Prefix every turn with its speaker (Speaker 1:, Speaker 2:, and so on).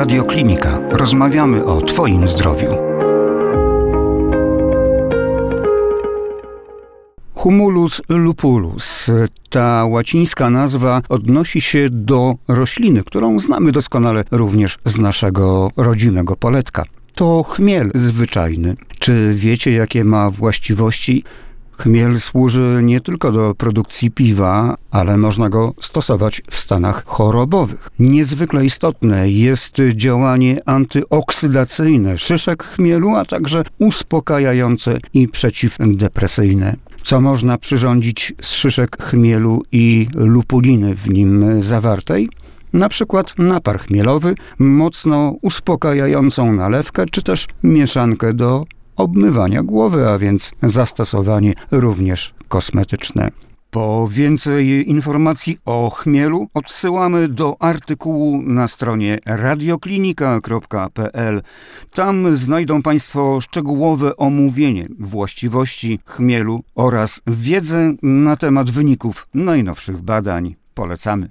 Speaker 1: Radioklinika. Rozmawiamy o Twoim zdrowiu. Humulus lupulus. Ta łacińska nazwa odnosi się do rośliny, którą znamy doskonale również z naszego rodzimego poletka. To chmiel zwyczajny. Czy wiecie, jakie ma właściwości? Chmiel służy nie tylko do produkcji piwa, ale można go stosować w stanach chorobowych. Niezwykle istotne jest działanie antyoksydacyjne szyszek chmielu, a także uspokajające i przeciwdepresyjne. Co można przyrządzić z szyszek chmielu i lupuliny w nim zawartej? na przykład napar chmielowy, mocno uspokajającą nalewkę, czy też mieszankę do obmywania głowy, a więc zastosowanie również kosmetyczne. Po więcej informacji o chmielu odsyłamy do artykułu na stronie radioklinika.pl. Tam znajdą Państwo szczegółowe omówienie właściwości chmielu oraz wiedzę na temat wyników najnowszych badań. Polecamy.